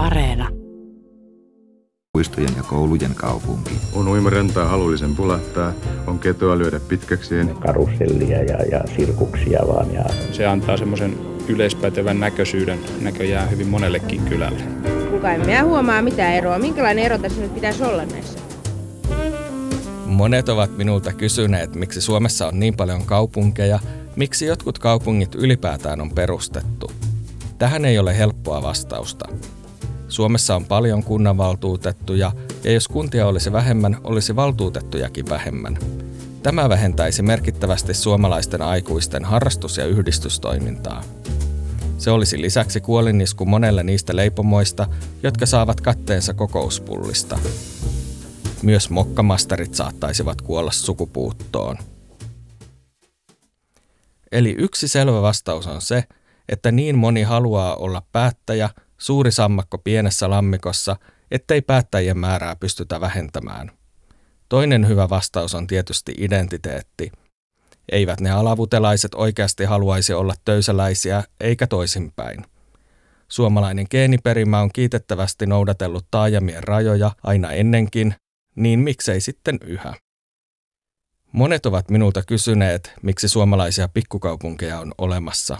Areena. Puistojen ja koulujen kaupunki. On uimarentaa halullisen pulattaa, on ketoa lyödä pitkäkseen. Karusellia ja, ja sirkuksia vaan. Ja... Se antaa semmoisen yleispätevän näköisyyden näköjään hyvin monellekin kylälle. Kuka en minä huomaa mitään eroa. Minkälainen ero tässä nyt pitäisi olla näissä? Monet ovat minulta kysyneet, miksi Suomessa on niin paljon kaupunkeja, miksi jotkut kaupungit ylipäätään on perustettu. Tähän ei ole helppoa vastausta. Suomessa on paljon kunnanvaltuutettuja, ja jos kuntia olisi vähemmän, olisi valtuutettujakin vähemmän. Tämä vähentäisi merkittävästi suomalaisten aikuisten harrastus- ja yhdistystoimintaa. Se olisi lisäksi kuolinisku monelle niistä leipomoista, jotka saavat katteensa kokouspullista. Myös mokkamasterit saattaisivat kuolla sukupuuttoon. Eli yksi selvä vastaus on se, että niin moni haluaa olla päättäjä, suuri sammakko pienessä lammikossa, ettei päättäjien määrää pystytä vähentämään. Toinen hyvä vastaus on tietysti identiteetti. Eivät ne alavutelaiset oikeasti haluaisi olla töysäläisiä, eikä toisinpäin. Suomalainen geeniperimä on kiitettävästi noudatellut taajamien rajoja aina ennenkin, niin miksei sitten yhä? Monet ovat minulta kysyneet, miksi suomalaisia pikkukaupunkeja on olemassa.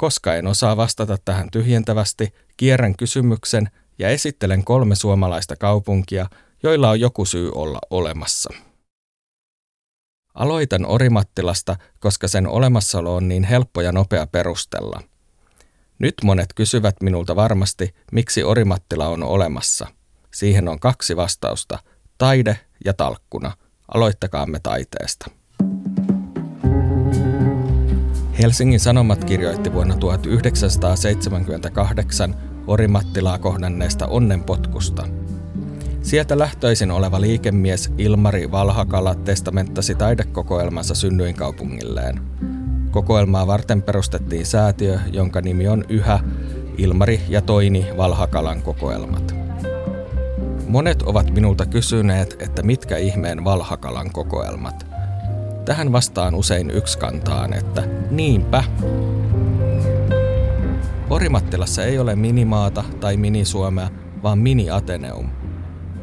Koska en osaa vastata tähän tyhjentävästi, kierrän kysymyksen ja esittelen kolme suomalaista kaupunkia, joilla on joku syy olla olemassa. Aloitan Orimattilasta, koska sen olemassaolo on niin helppo ja nopea perustella. Nyt monet kysyvät minulta varmasti, miksi Orimattila on olemassa. Siihen on kaksi vastausta, taide ja talkkuna. Aloittakaamme taiteesta. Helsingin Sanomat kirjoitti vuonna 1978 Orimattilaa kohdanneesta onnenpotkusta – Sieltä lähtöisin oleva liikemies Ilmari Valhakala testamenttasi taidekokoelmansa synnyinkaupungilleen. Kokoelmaa varten perustettiin säätiö, jonka nimi on yhä Ilmari ja Toini Valhakalan kokoelmat. Monet ovat minulta kysyneet, että mitkä ihmeen Valhakalan kokoelmat. Tähän vastaan usein yksikantaan, että niinpä. Orimattilassa ei ole minimaata tai minisuomea, vaan mini-Ateneum –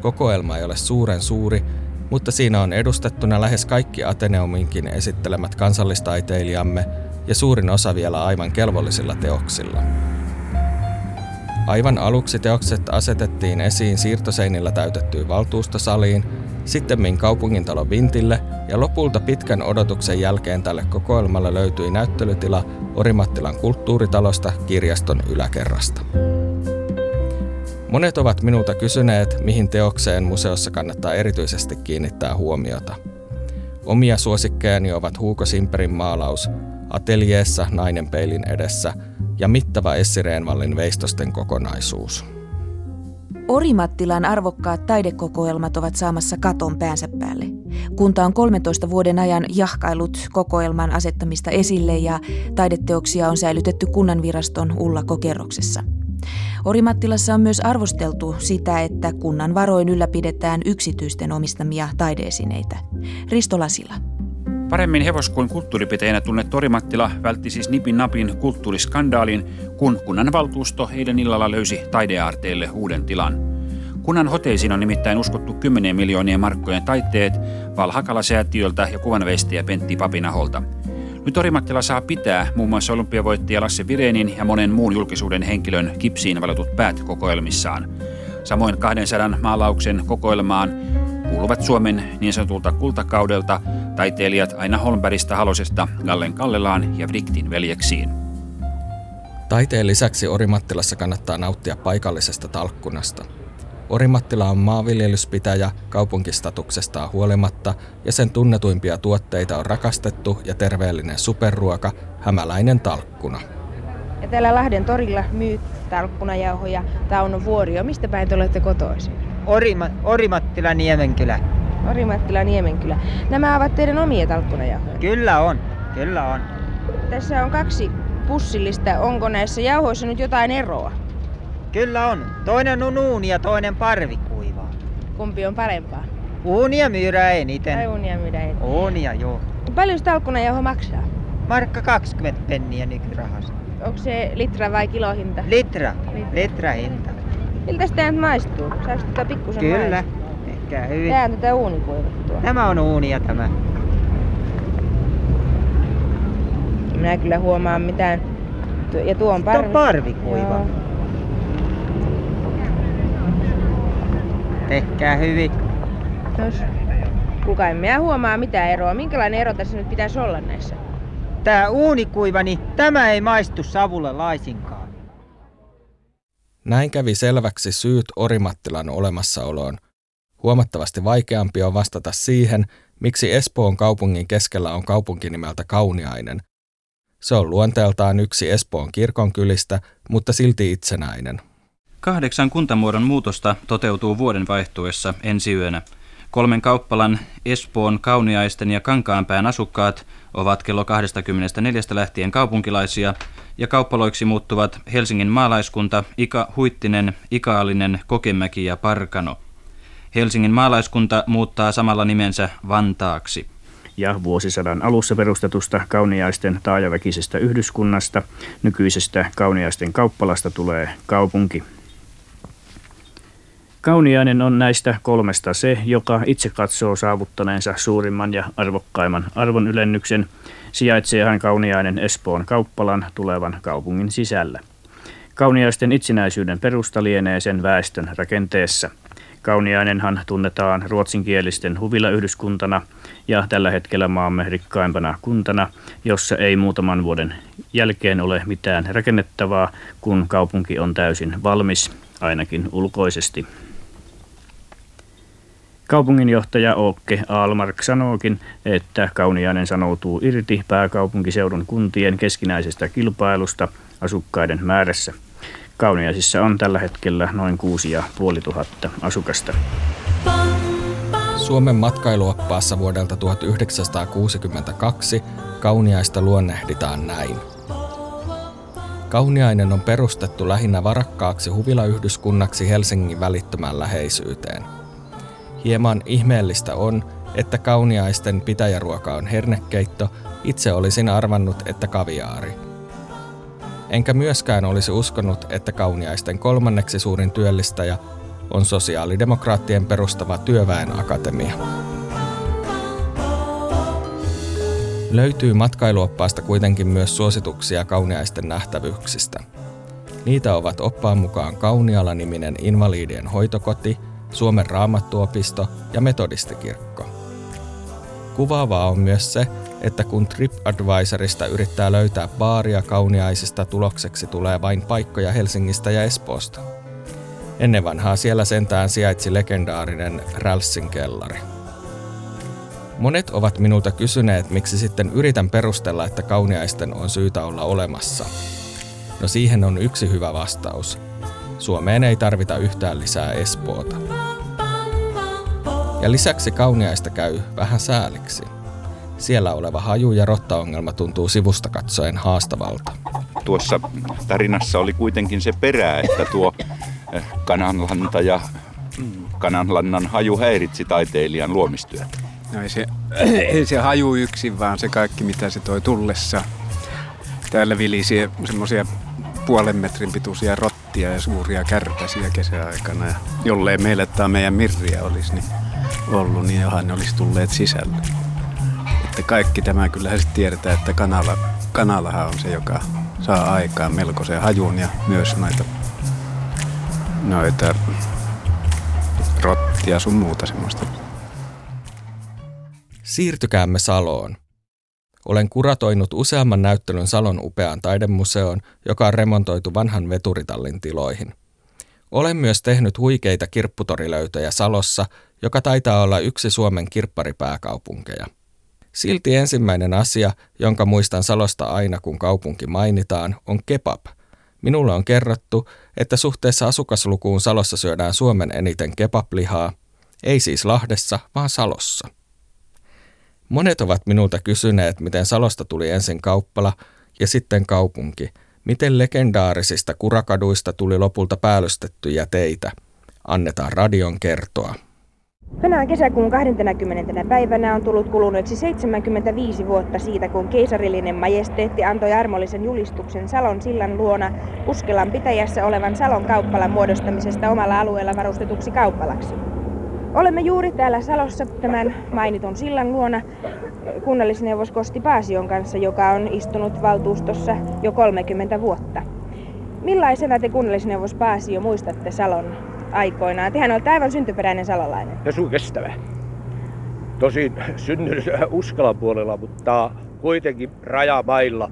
Kokoelma ei ole suuren suuri, mutta siinä on edustettuna lähes kaikki Ateneuminkin esittelemät kansallistaiteilijamme ja suurin osa vielä aivan kelvollisilla teoksilla. Aivan aluksi teokset asetettiin esiin siirtoseinillä täytettyyn valtuustosaliin, sitten kaupungintalo Vintille ja lopulta pitkän odotuksen jälkeen tälle kokoelmalle löytyi näyttelytila Orimattilan kulttuuritalosta kirjaston yläkerrasta. Monet ovat minulta kysyneet, mihin teokseen museossa kannattaa erityisesti kiinnittää huomiota. Omia suosikkejani ovat Huuko Simperin maalaus Ateljeessa nainen peilin edessä ja mittava Essi Reenvallin veistosten kokonaisuus. Orimattilan arvokkaat taidekokoelmat ovat saamassa katon päänsä päälle. Kunta on 13 vuoden ajan jahkailut kokoelman asettamista esille ja taideteoksia on säilytetty kunnanviraston Ulla-kokerroksessa. Orimattilassa on myös arvosteltu sitä, että kunnan varoin ylläpidetään yksityisten omistamia taideesineitä. Risto Lasila. Paremmin hevos kuin kulttuuripitäjänä tunnettu Orimattila vältti siis nipin napin kulttuuriskandaalin, kun kunnan valtuusto eilen illalla löysi taideaarteille uuden tilan. Kunnan hoteisiin on nimittäin uskottu 10 miljoonien markkojen taiteet Valhakala-säätiöltä ja kuvanveistäjä Pentti Papinaholta – nyt Orimattila saa pitää muun muassa olympiavoittaja Lasse Virenin ja monen muun julkisuuden henkilön kipsiin valotut päät kokoelmissaan. Samoin 200 maalauksen kokoelmaan kuuluvat Suomen niin sanotulta kultakaudelta taiteilijat Aina Holmbergista Halosesta Gallen Kallelaan ja Vriktin veljeksiin. Taiteen lisäksi Orimattilassa kannattaa nauttia paikallisesta talkkunasta – Orimattila on maanviljelyspitäjä kaupunkistatuksestaan huolimatta ja sen tunnetuimpia tuotteita on rakastettu ja terveellinen superruoka, hämäläinen talkkuna. Ja täällä Lahden torilla myy talkkunajauhoja. Tauno Vuorio. Mistä päin te olette kotoisin? Orima, Orimattila Niemenkylä. Orimattila Niemenkylä. Nämä ovat teidän omia talkkunajauhoja? Kyllä on, kyllä on. Tässä on kaksi pussillista. Onko näissä jauhoissa nyt jotain eroa? Kyllä on. Toinen on uuni ja toinen parvikuiva. Kumpi on parempaa? Uunia myydään eniten. Ai uunia myydään eniten. Uunia, joo. Paljon talkkunajauho maksaa? Markka 20 penniä nykyrahasta. Onko se litra vai kilohinta? Litra. Litra, Litra hinta. Miltä tämä nyt maistuu? Saako tätä pikkusen Kyllä. maistua? Ehkä hyvin. Tää on tätä uunikuivattua. Tämä on uunia tämä. Minä kyllä huomaan mitään. Ja tuo on Tuo on parvi. parvikuiva. Joo. Tehkää hyvin. Tos. Kuka en minä huomaa mitään eroa. Minkälainen ero tässä nyt pitäisi olla näissä? Tää uunikuiva, niin tämä ei maistu savulle laisinkaan. Näin kävi selväksi syyt Orimattilan olemassaoloon. Huomattavasti vaikeampi on vastata siihen, miksi Espoon kaupungin keskellä on kaupunki nimeltä Kauniainen. Se on luonteeltaan yksi Espoon kirkonkylistä, mutta silti itsenäinen. Kahdeksan kuntamuodon muutosta toteutuu vuoden vaihtuessa ensi yönä. Kolmen kauppalan Espoon, Kauniaisten ja Kankaanpään asukkaat ovat kello 24 lähtien kaupunkilaisia ja kauppaloiksi muuttuvat Helsingin maalaiskunta, Ika Huittinen, Ikaalinen, Kokemäki ja Parkano. Helsingin maalaiskunta muuttaa samalla nimensä Vantaaksi. ja vuosisadan alussa perustetusta kauniaisten taajaväkisestä yhdyskunnasta, nykyisestä kauniaisten kauppalasta tulee kaupunki. Kauniainen on näistä kolmesta se, joka itse katsoo saavuttaneensa suurimman ja arvokkaimman arvon ylennyksen. Sijaitseehan Kauniainen Espoon kauppalan tulevan kaupungin sisällä. Kauniaisten itsenäisyyden perusta lienee sen väestön rakenteessa. Kauniainenhan tunnetaan ruotsinkielisten huvilayhdyskuntana ja tällä hetkellä maamme rikkaimpana kuntana, jossa ei muutaman vuoden jälkeen ole mitään rakennettavaa, kun kaupunki on täysin valmis, ainakin ulkoisesti. Kaupunginjohtaja Åke Almark sanookin, että Kauniainen sanoutuu irti pääkaupunkiseudun kuntien keskinäisestä kilpailusta asukkaiden määrässä. Kauniaisissa on tällä hetkellä noin 6500 asukasta. Suomen matkailuoppaassa vuodelta 1962 Kauniaista luonnehditaan näin. Kauniainen on perustettu lähinnä varakkaaksi huvilayhdyskunnaksi Helsingin välittömään läheisyyteen. Hieman ihmeellistä on, että kauniaisten pitäjäruoka on hernekeitto, itse olisin arvannut, että kaviaari. Enkä myöskään olisi uskonut, että kauniaisten kolmanneksi suurin työllistäjä on sosiaalidemokraattien perustava työväen akatemia. Löytyy matkailuoppaasta kuitenkin myös suosituksia kauniaisten nähtävyyksistä. Niitä ovat oppaan mukaan Kauniala-niminen invalidien hoitokoti, Suomen raamattuopisto ja metodistikirkko. Kuvaavaa on myös se, että kun TripAdvisorista yrittää löytää baaria kauniaisista tulokseksi tulee vain paikkoja Helsingistä ja Espoosta. Ennen vanhaa siellä sentään sijaitsi legendaarinen Rälssin kellari. Monet ovat minulta kysyneet, miksi sitten yritän perustella, että kauniaisten on syytä olla olemassa. No siihen on yksi hyvä vastaus. Suomeen ei tarvita yhtään lisää Espoota. Ja lisäksi kauniaista käy vähän sääliksi. Siellä oleva haju- ja rottaongelma tuntuu sivusta katsoen haastavalta. Tuossa tarinassa oli kuitenkin se perä, että tuo eh, kananlanta ja mm, kananlannan haju häiritsi taiteilijan luomistyötä. No ei se, ei se haju yksin, vaan se kaikki mitä se toi tullessa. Täällä vilisi semmoisia puolen metrin pituisia rottia ja suuria kärpäsiä kesäaikana. Ja jollei meillä tämä meidän mirriä olisi niin ollut, niin johan ne olisi tulleet sisälle. Että kaikki tämä kyllä sitten tiedetään, että kanala, kanalahan on se, joka saa aikaan melkoisen hajun ja myös noita, noita rottia sun muuta semmoista. Siirtykäämme Saloon. Olen kuratoinut useamman näyttelyn Salon upeaan taidemuseoon, joka on remontoitu vanhan veturitallin tiloihin. Olen myös tehnyt huikeita kirpputorilöytöjä Salossa, joka taitaa olla yksi Suomen kirpparipääkaupunkeja. Silti ensimmäinen asia, jonka muistan Salosta aina kun kaupunki mainitaan, on kebab. Minulle on kerrottu, että suhteessa asukaslukuun Salossa syödään Suomen eniten kebablihaa, ei siis Lahdessa, vaan Salossa. Monet ovat minulta kysyneet, miten Salosta tuli ensin kauppala ja sitten kaupunki, miten legendaarisista kurakaduista tuli lopulta päällystettyjä teitä. Annetaan radion kertoa. Tänään kesäkuun 20. päivänä on tullut kuluneeksi 75 vuotta siitä, kun keisarillinen majesteetti antoi armollisen julistuksen Salon sillan luona Uskelan pitäjässä olevan Salon kauppalan muodostamisesta omalla alueella varustetuksi kauppalaksi. Olemme juuri täällä Salossa tämän mainitun sillan luona kunnallisneuvos Kosti Paasion kanssa, joka on istunut valtuustossa jo 30 vuotta. Millaisena te kunnallisneuvos Paasio muistatte Salon aikoinaan? Tehän olette aivan syntyperäinen salolainen. Ja sun kestävä. Tosin syntynyt Uskalan puolella, mutta kuitenkin rajamailla.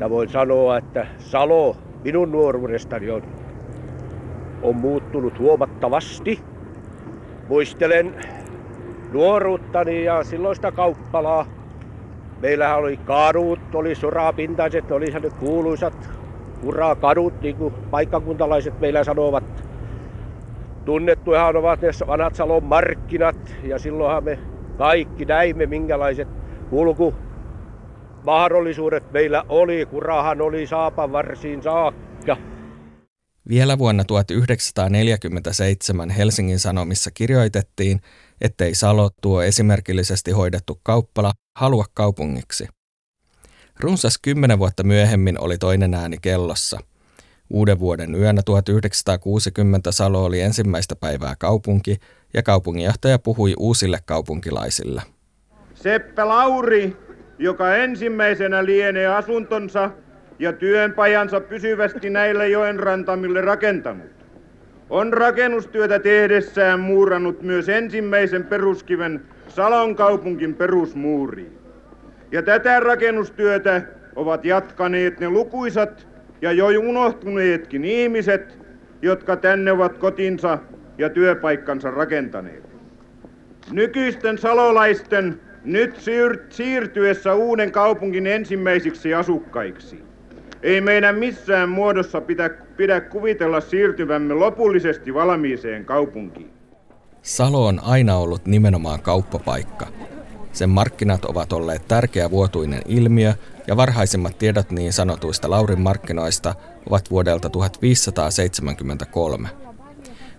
Ja voin sanoa, että Salo minun nuoruudestani on, on muuttunut huomattavasti. Muistelen nuoruuttani ja silloista kauppalaa. Meillähän oli kadut, oli sorapintaiset, oli ne kuuluisat urakadut, niin kuin paikkakuntalaiset meillä sanovat. Tunnettujahan ovat ne vanhat Salon markkinat ja silloinhan me kaikki näimme minkälaiset kulku mahdollisuudet meillä oli. Kurahan oli saapan varsiin saakka. Vielä vuonna 1947 Helsingin Sanomissa kirjoitettiin, ettei Salo tuo esimerkillisesti hoidettu kauppala halua kaupungiksi. Runsas kymmenen vuotta myöhemmin oli toinen ääni kellossa. Uuden vuoden yönä 1960 Salo oli ensimmäistä päivää kaupunki ja kaupunginjohtaja puhui uusille kaupunkilaisille. Seppä Lauri, joka ensimmäisenä lienee asuntonsa ja työnpajansa pysyvästi näille joen rantamille rakentanut. On rakennustyötä tehdessään muurannut myös ensimmäisen peruskiven Salon kaupunkin perusmuuriin. Ja tätä rakennustyötä ovat jatkaneet ne lukuisat ja jo unohtuneetkin ihmiset, jotka tänne ovat kotinsa ja työpaikkansa rakentaneet. Nykyisten salolaisten nyt siirtyessä uuden kaupungin ensimmäisiksi asukkaiksi. Ei meidän missään muodossa pidä, pidä kuvitella siirtyvämme lopullisesti valmiiseen kaupunkiin. Salo on aina ollut nimenomaan kauppapaikka. Sen markkinat ovat olleet tärkeä vuotuinen ilmiö ja varhaisimmat tiedot niin sanotuista Laurin markkinoista ovat vuodelta 1573.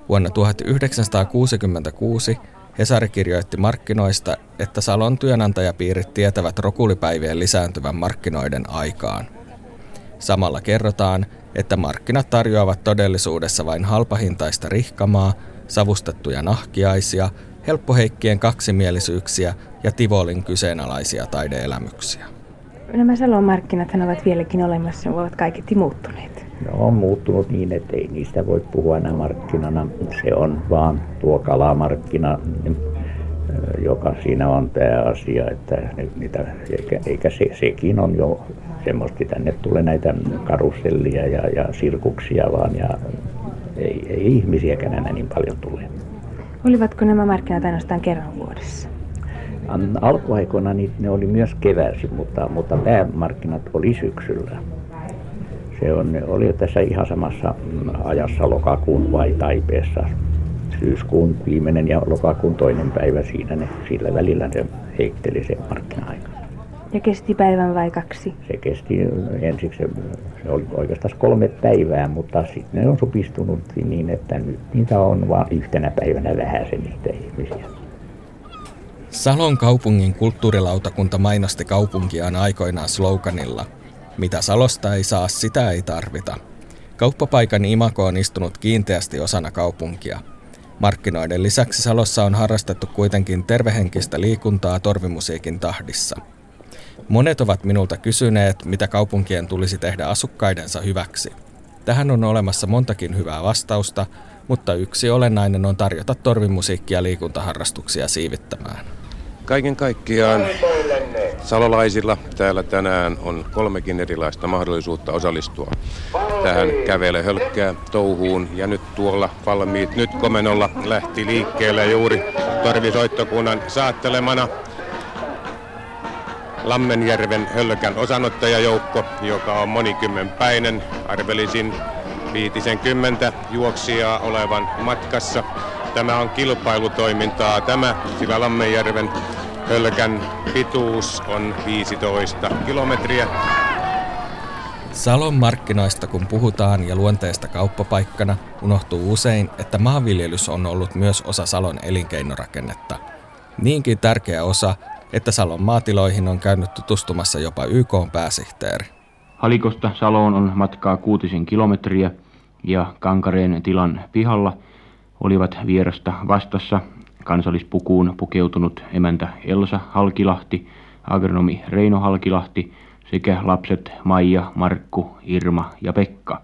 Vuonna 1966 Hesari kirjoitti markkinoista, että Salon työnantajapiirit tietävät rokulipäivien lisääntyvän markkinoiden aikaan. Samalla kerrotaan, että markkinat tarjoavat todellisuudessa vain halpahintaista rihkamaa, savustettuja nahkiaisia, helppoheikkien kaksimielisyyksiä ja Tivolin kyseenalaisia taideelämyksiä. Nämä Salon markkinat ovat vieläkin olemassa, ovat kaiketi muuttuneet. Ne on muuttunut niin, että ei niistä voi puhua enää markkinana. Se on vaan tuo kalamarkkina, joka siinä on tämä asia, että niitä, eikä, eikä se, sekin on jo semmoista, tänne tulee näitä karusellia ja, ja sirkuksia vaan ja ei, ei ihmisiäkään enää niin paljon tule. Olivatko nämä markkinat ainoastaan kerran vuodessa? Alkuaikoina ne oli myös keväisin, mutta, mutta päämarkkinat oli syksyllä. Se on, ne oli tässä ihan samassa ajassa lokakuun vai taipeessa. Syyskuun viimeinen ja lokakuun toinen päivä siinä ne, sillä välillä se heitteli se markkina-aika. Ja kesti päivän vai kaksi? Se kesti ensiksi, se, se oli oikeastaan kolme päivää, mutta sitten ne on supistunut niin, että nyt niitä on vain yhtenä päivänä vähän se niitä ihmisiä. Salon kaupungin kulttuurilautakunta mainosti kaupunkiaan aikoinaan sloganilla Mitä Salosta ei saa, sitä ei tarvita. Kauppapaikan imako on istunut kiinteästi osana kaupunkia. Markkinoiden lisäksi Salossa on harrastettu kuitenkin tervehenkistä liikuntaa torvimusiikin tahdissa – Monet ovat minulta kysyneet, mitä kaupunkien tulisi tehdä asukkaidensa hyväksi. Tähän on olemassa montakin hyvää vastausta, mutta yksi olennainen on tarjota torvimusiikkia liikuntaharrastuksia siivittämään. Kaiken kaikkiaan salolaisilla täällä tänään on kolmekin erilaista mahdollisuutta osallistua tähän kävele hölkkää touhuun. Ja nyt tuolla valmiit nyt komenolla lähti liikkeelle juuri torvisoittokunnan saattelemana Lammenjärven Hölkän osanottajajoukko, joka on monikymmenpäinen. Arvelisin viitisen kymmentä juoksijaa olevan matkassa. Tämä on kilpailutoimintaa tämä, sillä Lammenjärven Hölkän pituus on 15 kilometriä. Salon markkinoista kun puhutaan ja luonteesta kauppapaikkana, unohtuu usein, että maanviljelys on ollut myös osa Salon elinkeinorakennetta. Niinkin tärkeä osa, että Salon maatiloihin on käynyt tutustumassa jopa YK pääsihteeri. Halikosta Saloon on matkaa kuutisen kilometriä ja Kankareen tilan pihalla olivat vierasta vastassa kansallispukuun pukeutunut emäntä Elsa Halkilahti, agronomi Reino Halkilahti sekä lapset Maija, Markku, Irma ja Pekka.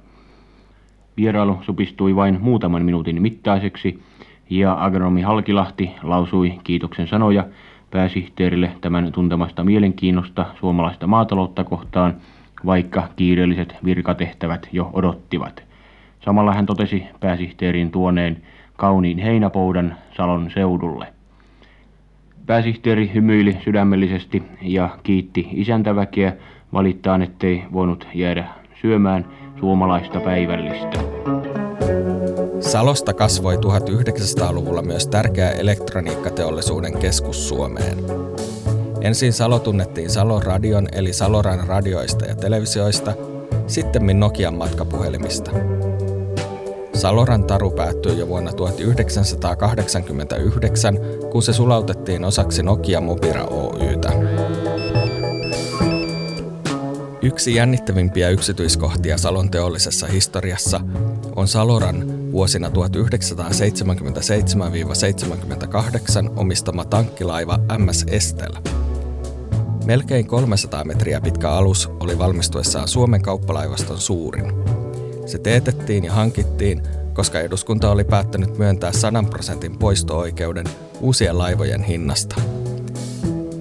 Vierailu supistui vain muutaman minuutin mittaiseksi ja agronomi Halkilahti lausui kiitoksen sanoja pääsihteerille tämän tuntemasta mielenkiinnosta suomalaista maataloutta kohtaan, vaikka kiireelliset virkatehtävät jo odottivat. Samalla hän totesi pääsihteerin tuoneen kauniin heinäpoudan Salon seudulle. Pääsihteeri hymyili sydämellisesti ja kiitti isäntäväkeä valittaan, ettei voinut jäädä syömään suomalaista päivällistä. Salosta kasvoi 1900-luvulla myös tärkeä elektroniikkateollisuuden keskus Suomeen. Ensin Salo tunnettiin Salon radion eli Saloran radioista ja televisioista, sitten Nokian matkapuhelimista. Saloran taru päättyi jo vuonna 1989, kun se sulautettiin osaksi Nokia Mobira Oytä. Yksi jännittävimpiä yksityiskohtia Salon teollisessa historiassa on Saloran vuosina 1977-78 omistama tankkilaiva MS Estel. Melkein 300 metriä pitkä alus oli valmistuessaan Suomen kauppalaivaston suurin. Se teetettiin ja hankittiin, koska eduskunta oli päättänyt myöntää 100 prosentin poisto-oikeuden uusien laivojen hinnasta.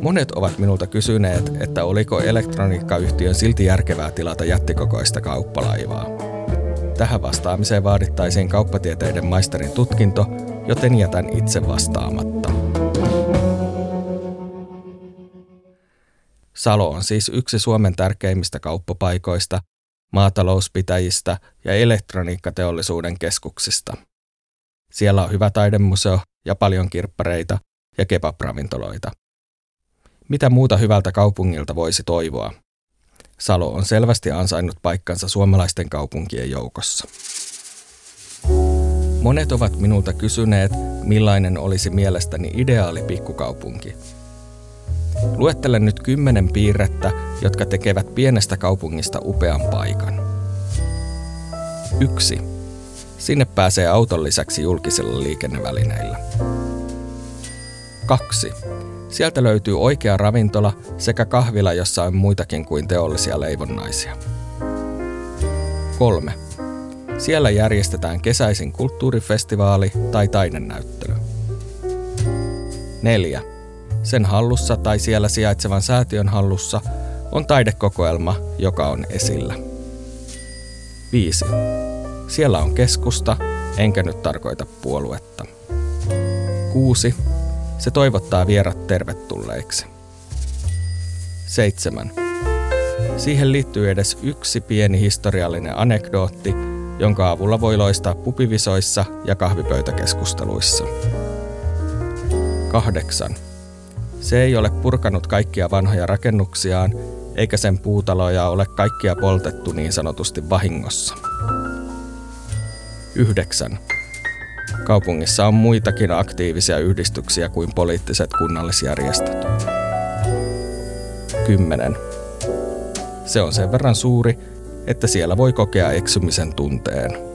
Monet ovat minulta kysyneet, että oliko elektroniikkayhtiön silti järkevää tilata jättikokoista kauppalaivaa. Tähän vastaamiseen vaadittaisiin kauppatieteiden maisterin tutkinto, joten jätän itse vastaamatta. Salo on siis yksi Suomen tärkeimmistä kauppapaikoista, maatalouspitäjistä ja elektroniikkateollisuuden keskuksista. Siellä on hyvä taidemuseo ja paljon kirppareita ja kebab-ravintoloita. Mitä muuta hyvältä kaupungilta voisi toivoa? Salo on selvästi ansainnut paikkansa suomalaisten kaupunkien joukossa. Monet ovat minulta kysyneet, millainen olisi mielestäni ideaali pikkukaupunki. Luettelen nyt kymmenen piirrettä, jotka tekevät pienestä kaupungista upean paikan. 1. Sinne pääsee auton lisäksi julkisilla liikennevälineillä. 2. Sieltä löytyy oikea ravintola sekä kahvila, jossa on muitakin kuin teollisia leivonnaisia. 3. Siellä järjestetään kesäisin kulttuurifestivaali tai taidenäyttely. 4. Sen hallussa tai siellä sijaitsevan säätiön hallussa on taidekokoelma, joka on esillä. 5. Siellä on keskusta, enkä nyt tarkoita puoluetta. 6. Se toivottaa vierat tervetulleiksi. 7. Siihen liittyy edes yksi pieni historiallinen anekdootti, jonka avulla voi loistaa pupivisoissa ja kahvipöytäkeskusteluissa. 8. Se ei ole purkanut kaikkia vanhoja rakennuksiaan, eikä sen puutaloja ole kaikkia poltettu niin sanotusti vahingossa. 9. Kaupungissa on muitakin aktiivisia yhdistyksiä kuin poliittiset kunnallisjärjestöt. 10. Se on sen verran suuri, että siellä voi kokea eksymisen tunteen.